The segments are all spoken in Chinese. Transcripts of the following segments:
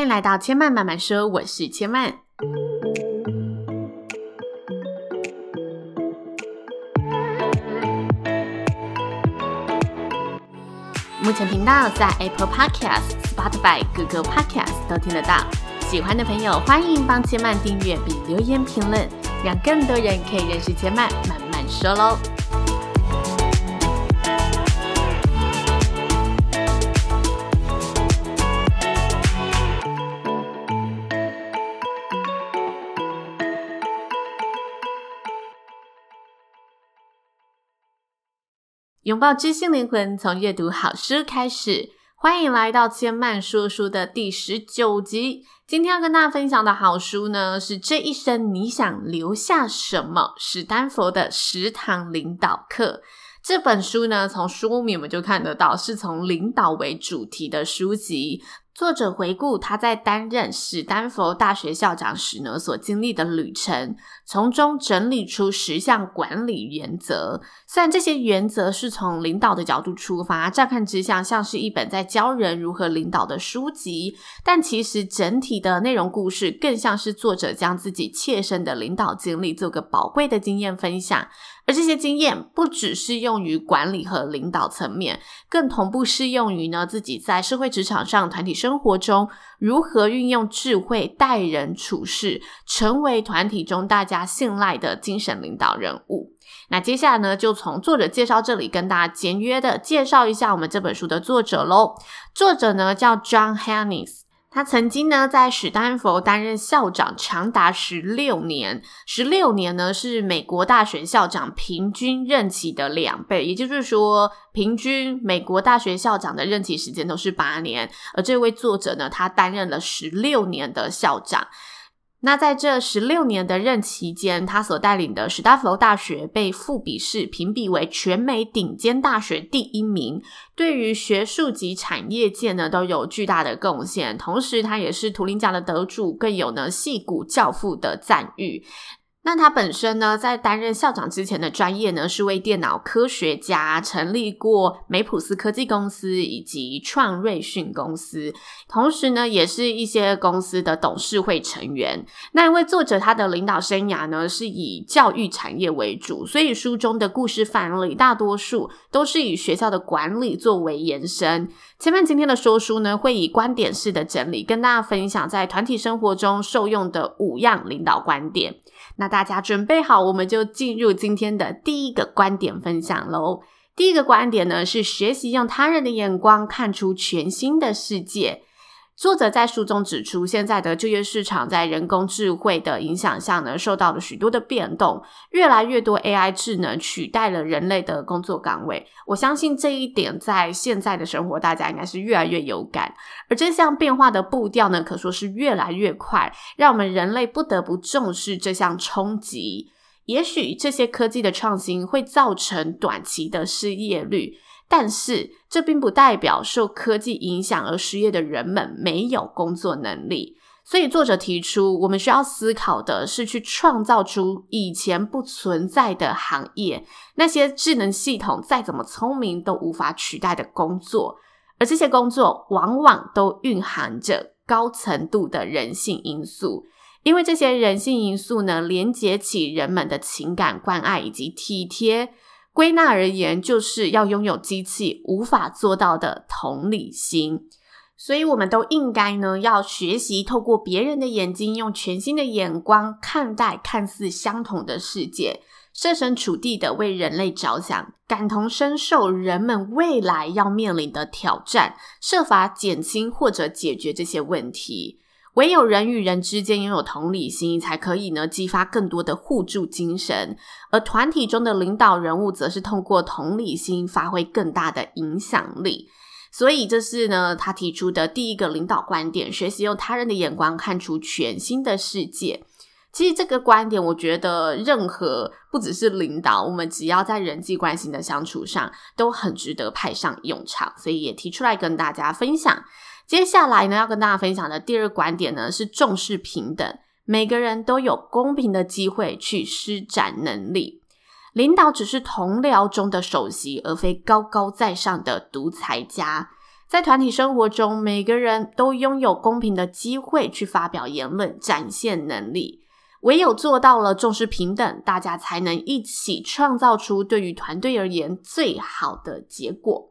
欢迎来到千嫚慢慢说，我是千嫚。目前频道在 Apple Podcast、Spotify、Google Podcast 都听得到。喜欢的朋友欢迎帮千嫚订阅并留言评论，让更多人可以认识千嫚慢慢说喽。拥抱知性灵魂，从阅读好书开始。欢迎来到千曼说书的第十九集。今天要跟大家分享的好书呢，是这一生你想留下什么？史丹佛的十堂领导课。这本书呢，从书名我们就看得到，是从领导为主题的书籍。作者回顾他在担任史丹佛大学校长时呢，所经历的旅程，从中整理出十项管理原则。虽然这些原则是从领导的角度出发，乍看之下像是一本在教人如何领导的书籍，但其实整体的内容故事更像是作者将自己切身的领导经历做个宝贵的经验分享。而这些经验不只适用于管理和领导层面，更同步适用于呢自己在社会职场上、团体生活中如何运用智慧待人处事，成为团体中大家信赖的精神领导人物。那接下来呢，就从作者介绍这里跟大家简约的介绍一下我们这本书的作者喽。作者呢叫 John Hannis。他曾经呢在史丹佛担任校长长达十六年，十六年呢是美国大学校长平均任期的两倍，也就是说，平均美国大学校长的任期时间都是八年，而这位作者呢，他担任了十六年的校长。那在这十六年的任期间，他所带领的史丹佛大学被富比士评比为全美顶尖大学第一名，对于学术及产业界呢都有巨大的贡献。同时，他也是图灵奖的得主，更有呢戏骨教父的赞誉。那他本身呢，在担任校长之前的专业呢，是为电脑科学家，成立过梅普斯科技公司以及创瑞讯公司，同时呢，也是一些公司的董事会成员。那一位作者，他的领导生涯呢，是以教育产业为主，所以书中的故事范例大多数都是以学校的管理作为延伸。前面今天的说书呢，会以观点式的整理，跟大家分享在团体生活中受用的五样领导观点。那大家准备好，我们就进入今天的第一个观点分享喽。第一个观点呢，是学习用他人的眼光看出全新的世界。作者在书中指出，现在的就业市场在人工智慧的影响下呢，受到了许多的变动，越来越多 AI 智能取代了人类的工作岗位。我相信这一点在现在的生活，大家应该是越来越有感。而这项变化的步调呢，可说是越来越快，让我们人类不得不重视这项冲击。也许这些科技的创新会造成短期的失业率。但是，这并不代表受科技影响而失业的人们没有工作能力。所以，作者提出，我们需要思考的是去创造出以前不存在的行业，那些智能系统再怎么聪明都无法取代的工作。而这些工作往往都蕴含着高程度的人性因素，因为这些人性因素呢，连接起人们的情感关爱以及体贴。归纳而言，就是要拥有机器无法做到的同理心，所以我们都应该呢，要学习透过别人的眼睛，用全新的眼光看待看似相同的世界，设身处地的为人类着想，感同身受人们未来要面临的挑战，设法减轻或者解决这些问题。唯有人与人之间拥有同理心，才可以呢，激发更多的互助精神。而团体中的领导人物，则是通过同理心发挥更大的影响力。所以，这是呢，他提出的第一个领导观点：学习用他人的眼光看出全新的世界。其实，这个观点，我觉得任何不只是领导，我们只要在人际关系的相处上，都很值得派上用场。所以，也提出来跟大家分享。接下来呢，要跟大家分享的第二个观点呢，是重视平等，每个人都有公平的机会去施展能力。领导只是同僚中的首席，而非高高在上的独裁家。在团体生活中，每个人都拥有公平的机会去发表言论，展现能力。唯有做到了重视平等，大家才能一起创造出对于团队而言最好的结果。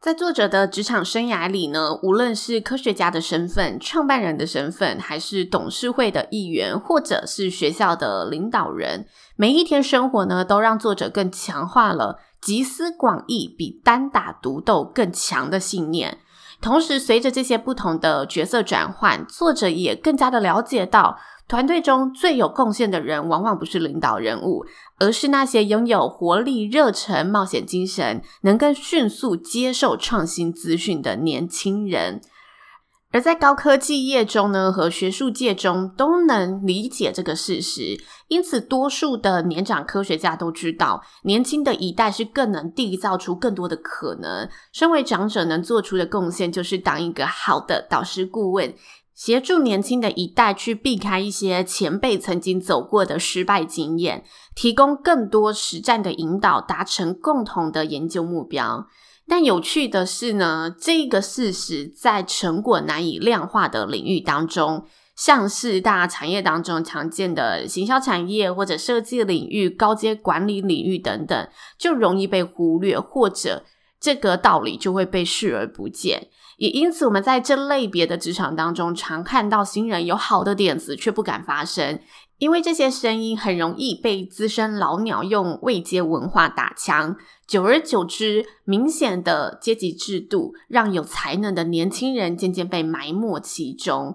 在作者的职场生涯里呢，无论是科学家的身份、创办人的身份，还是董事会的议员，或者是学校的领导人，每一天生活呢，都让作者更强化了集思广益比单打独斗更强的信念。同时，随着这些不同的角色转换，作者也更加的了解到。团队中最有贡献的人，往往不是领导人物，而是那些拥有活力、热忱、冒险精神，能更迅速接受创新资讯的年轻人。而在高科技业中呢，和学术界中都能理解这个事实，因此多数的年长科学家都知道，年轻的一代是更能缔造出更多的可能。身为长者，能做出的贡献就是当一个好的导师顾问。协助年轻的一代去避开一些前辈曾经走过的失败经验，提供更多实战的引导，达成共同的研究目标。但有趣的是呢，这个事实在成果难以量化的领域当中，像是大产业当中常见的行销产业或者设计领域、高阶管理领域等等，就容易被忽略，或者这个道理就会被视而不见。也因此，我们在这类别的职场当中，常看到新人有好的点子却不敢发声，因为这些声音很容易被资深老鸟用未接文化打枪。久而久之，明显的阶级制度让有才能的年轻人渐渐被埋没其中。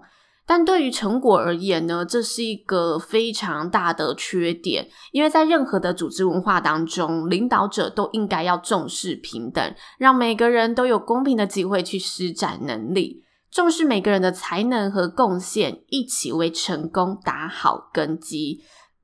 但对于成果而言呢，这是一个非常大的缺点，因为在任何的组织文化当中，领导者都应该要重视平等，让每个人都有公平的机会去施展能力，重视每个人的才能和贡献，一起为成功打好根基。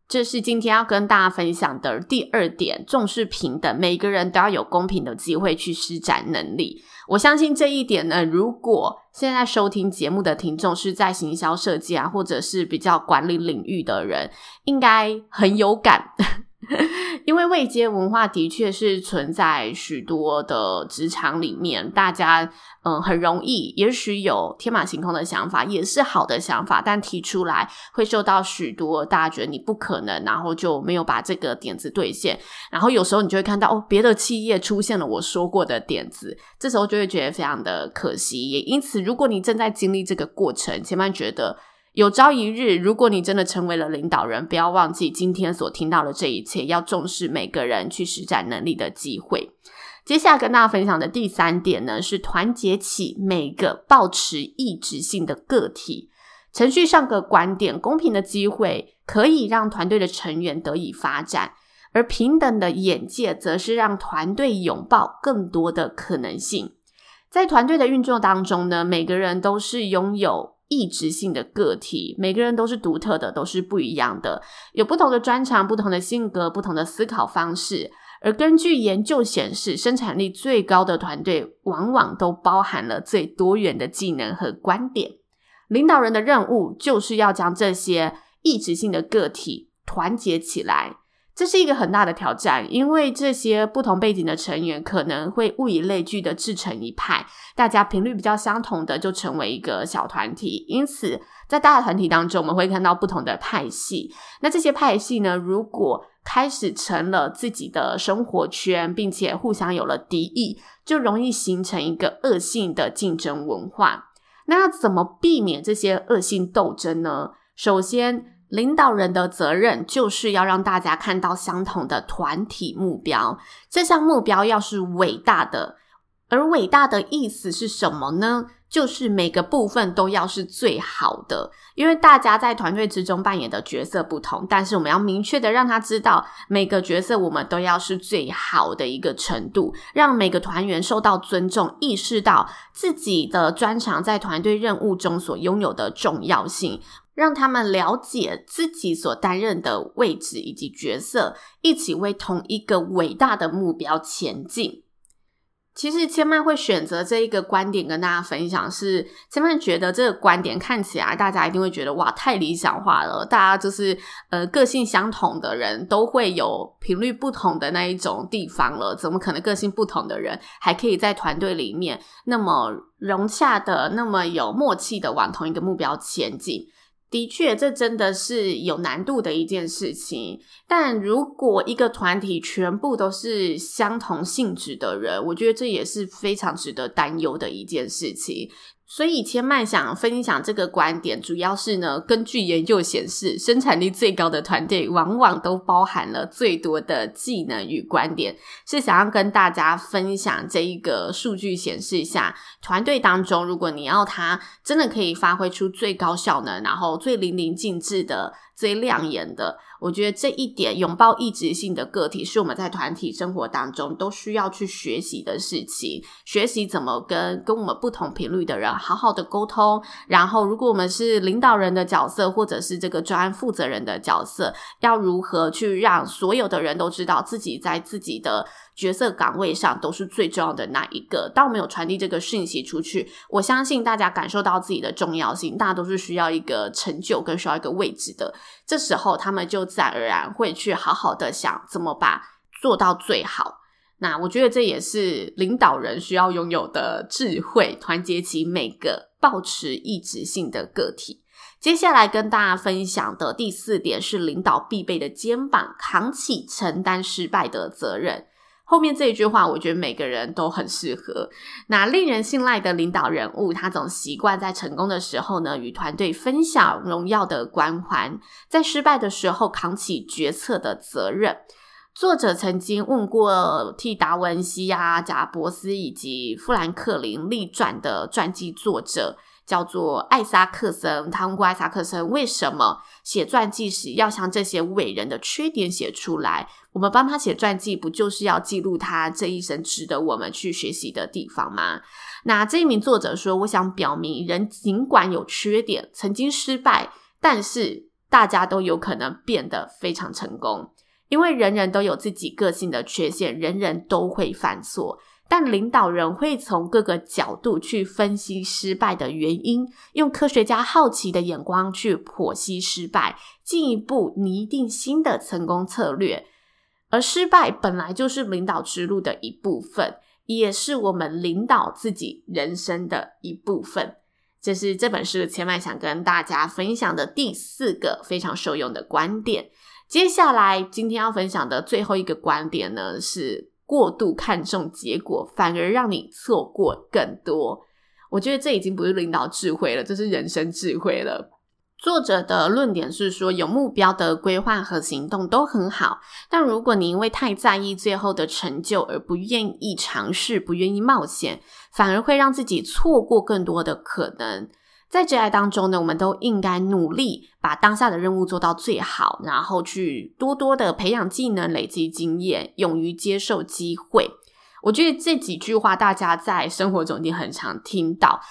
这是今天要跟大家分享的第二点，重视平等，每个人都要有公平的机会去施展能力。我相信这一点呢，如果现在收听节目的听众是在行销设计啊，或者是比较管理领域的人，应该很有感。因为未接文化的确是存在许多的职场里面，大家嗯很容易，也许有天马行空的想法，也是好的想法，但提出来会受到许多大家觉得你不可能，然后就没有把这个点子兑现。然后有时候你就会看到哦，别的企业出现了我说过的点子，这时候就会觉得非常的可惜。也因此，如果你正在经历这个过程，千万觉得。有朝一日，如果你真的成为了领导人，不要忘记今天所听到的这一切，要重视每个人去施展能力的机会。接下来跟大家分享的第三点呢，是团结起每个抱持意志性的个体。程序上个观点，公平的机会可以让团队的成员得以发展，而平等的眼界则是让团队拥抱更多的可能性。在团队的运作当中呢，每个人都是拥有。异质性的个体，每个人都是独特的，都是不一样的，有不同的专长、不同的性格、不同的思考方式。而根据研究显示，生产力最高的团队往往都包含了最多元的技能和观点。领导人的任务就是要将这些异质性的个体团结起来。这是一个很大的挑战，因为这些不同背景的成员可能会物以类聚的自成一派，大家频率比较相同的就成为一个小团体。因此，在大团体当中，我们会看到不同的派系。那这些派系呢，如果开始成了自己的生活圈，并且互相有了敌意，就容易形成一个恶性的竞争文化。那要怎么避免这些恶性斗争呢？首先，领导人的责任就是要让大家看到相同的团体目标，这项目标要是伟大的，而伟大的意思是什么呢？就是每个部分都要是最好的，因为大家在团队之中扮演的角色不同，但是我们要明确的让他知道，每个角色我们都要是最好的一个程度，让每个团员受到尊重，意识到自己的专长在团队任务中所拥有的重要性。让他们了解自己所担任的位置以及角色，一起为同一个伟大的目标前进。其实千曼会选择这一个观点跟大家分享是，千曼觉得这个观点看起来大家一定会觉得哇，太理想化了。大家就是呃个性相同的人都会有频率不同的那一种地方了，怎么可能个性不同的人还可以在团队里面那么融洽的、那么有默契的往同一个目标前进？的确，这真的是有难度的一件事情。但如果一个团体全部都是相同性质的人，我觉得这也是非常值得担忧的一件事情。所以，千曼想分享这个观点，主要是呢，根据研究显示，生产力最高的团队往往都包含了最多的技能与观点。是想要跟大家分享这一个数据显示一下，团队当中，如果你要他真的可以发挥出最高效能，然后最淋漓尽致的。最亮眼的，我觉得这一点拥抱异质性的个体是我们在团体生活当中都需要去学习的事情。学习怎么跟跟我们不同频率的人好好的沟通。然后，如果我们是领导人的角色，或者是这个专案负责人的角色，要如何去让所有的人都知道自己在自己的角色岗位上都是最重要的那一个。当我们有传递这个讯息出去，我相信大家感受到自己的重要性，大家都是需要一个成就跟需要一个位置的。这时候，他们就自然而然会去好好的想怎么把做到最好。那我觉得这也是领导人需要拥有的智慧，团结起每个抱持异质性的个体。接下来跟大家分享的第四点是领导必备的肩膀，扛起承担失败的责任。后面这一句话，我觉得每个人都很适合。那令人信赖的领导人物，他总习惯在成功的时候呢，与团队分享荣耀的光环；在失败的时候，扛起决策的责任。作者曾经问过替达文西啊、贾伯斯以及富兰克林立传的传记作者。叫做艾萨克森，他问过艾萨克森为什么写传记时要将这些伟人的缺点写出来？我们帮他写传记，不就是要记录他这一生值得我们去学习的地方吗？那这一名作者说，我想表明，人尽管有缺点，曾经失败，但是大家都有可能变得非常成功，因为人人都有自己个性的缺陷，人人都会犯错。但领导人会从各个角度去分析失败的原因，用科学家好奇的眼光去剖析失败，进一步拟定新的成功策略。而失败本来就是领导之路的一部分，也是我们领导自己人生的一部分。这是这本书千曼想跟大家分享的第四个非常受用的观点。接下来今天要分享的最后一个观点呢是。过度看重结果，反而让你错过更多。我觉得这已经不是领导智慧了，这是人生智慧了。作者的论点是说，有目标的规划和行动都很好，但如果你因为太在意最后的成就而不愿意尝试、不愿意冒险，反而会让自己错过更多的可能。在职涯当中呢，我们都应该努力把当下的任务做到最好，然后去多多的培养技能、累积经验，勇于接受机会。我觉得这几句话大家在生活中一定很常听到，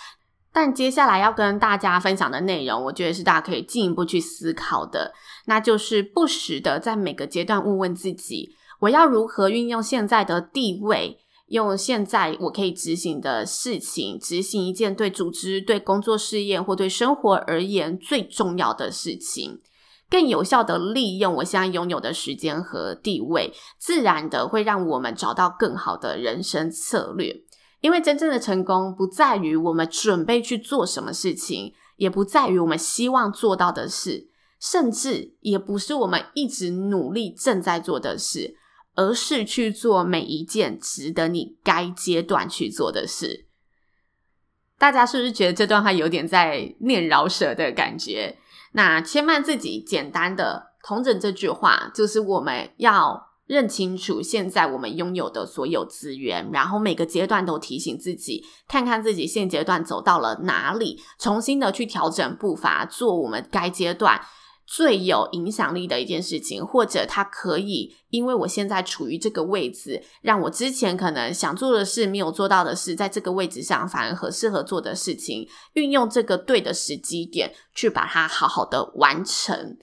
但接下来要跟大家分享的内容，我觉得是大家可以进一步去思考的，那就是不时的在每个阶段问问自己：我要如何运用现在的地位？用现在我可以执行的事情，执行一件对组织、对工作事业或对生活而言最重要的事情，更有效的利用我现在拥有的时间和地位，自然的会让我们找到更好的人生策略。因为真正的成功不在于我们准备去做什么事情，也不在于我们希望做到的事，甚至也不是我们一直努力正在做的事。而是去做每一件值得你该阶段去做的事。大家是不是觉得这段话有点在念饶舌的感觉？那千曼自己简单的同整这句话，就是我们要认清楚现在我们拥有的所有资源，然后每个阶段都提醒自己，看看自己现阶段走到了哪里，重新的去调整步伐，做我们该阶段。最有影响力的一件事情，或者他可以，因为我现在处于这个位置，让我之前可能想做的事没有做到的事，在这个位置上反而很适合做的事情，运用这个对的时机点去把它好好的完成。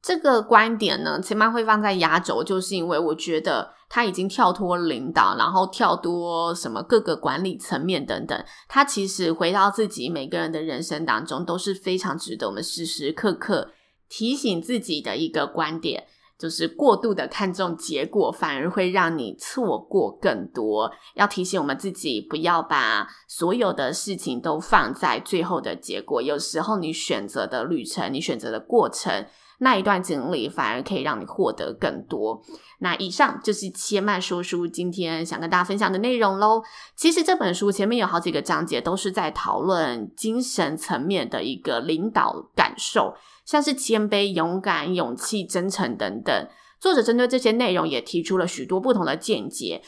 这个观点呢，起码会放在压轴，就是因为我觉得他已经跳脱领导，然后跳脱什么各个管理层面等等，他其实回到自己每个人的人生当中都是非常值得我们时时刻刻提醒自己的一个观点，就是过度的看重结果，反而会让你错过更多。要提醒我们自己，不要把所有的事情都放在最后的结果，有时候你选择的旅程，你选择的过程。那一段经历反而可以让你获得更多。那以上就是切曼说书今天想跟大家分享的内容喽。其实这本书前面有好几个章节都是在讨论精神层面的一个领导感受，像是谦卑、勇敢、勇气、真诚等等。作者针对这些内容也提出了许多不同的见解。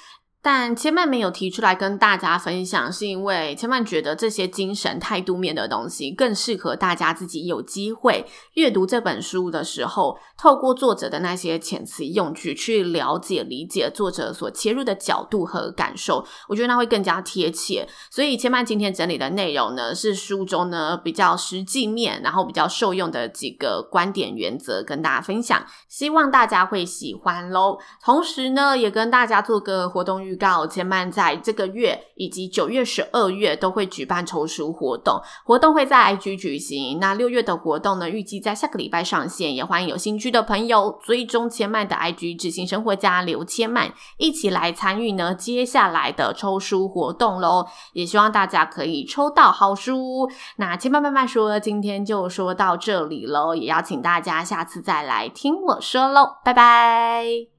但千曼没有提出来跟大家分享，是因为千曼觉得这些精神态度面的东西更适合大家自己有机会阅读这本书的时候，透过作者的那些遣词用句去了解、理解作者所切入的角度和感受，我觉得那会更加贴切。所以千曼今天整理的内容呢，是书中呢比较实际面，然后比较受用的几个观点原则跟大家分享，希望大家会喜欢喽。同时呢，也跟大家做个活动预告，千嫚在这个月以及九月、十二月都会举办抽书活动，活动会在 IG 举行。那六月的活动呢，预计在下个礼拜上线，也欢迎有兴趣的朋友追踪千嫚的 IG，执行生活家刘千曼一起来参与呢接下来的抽书活动喽。也希望大家可以抽到好书。那千嫚慢慢说，今天就说到这里喽，也邀请大家下次再来听我说喽，拜拜。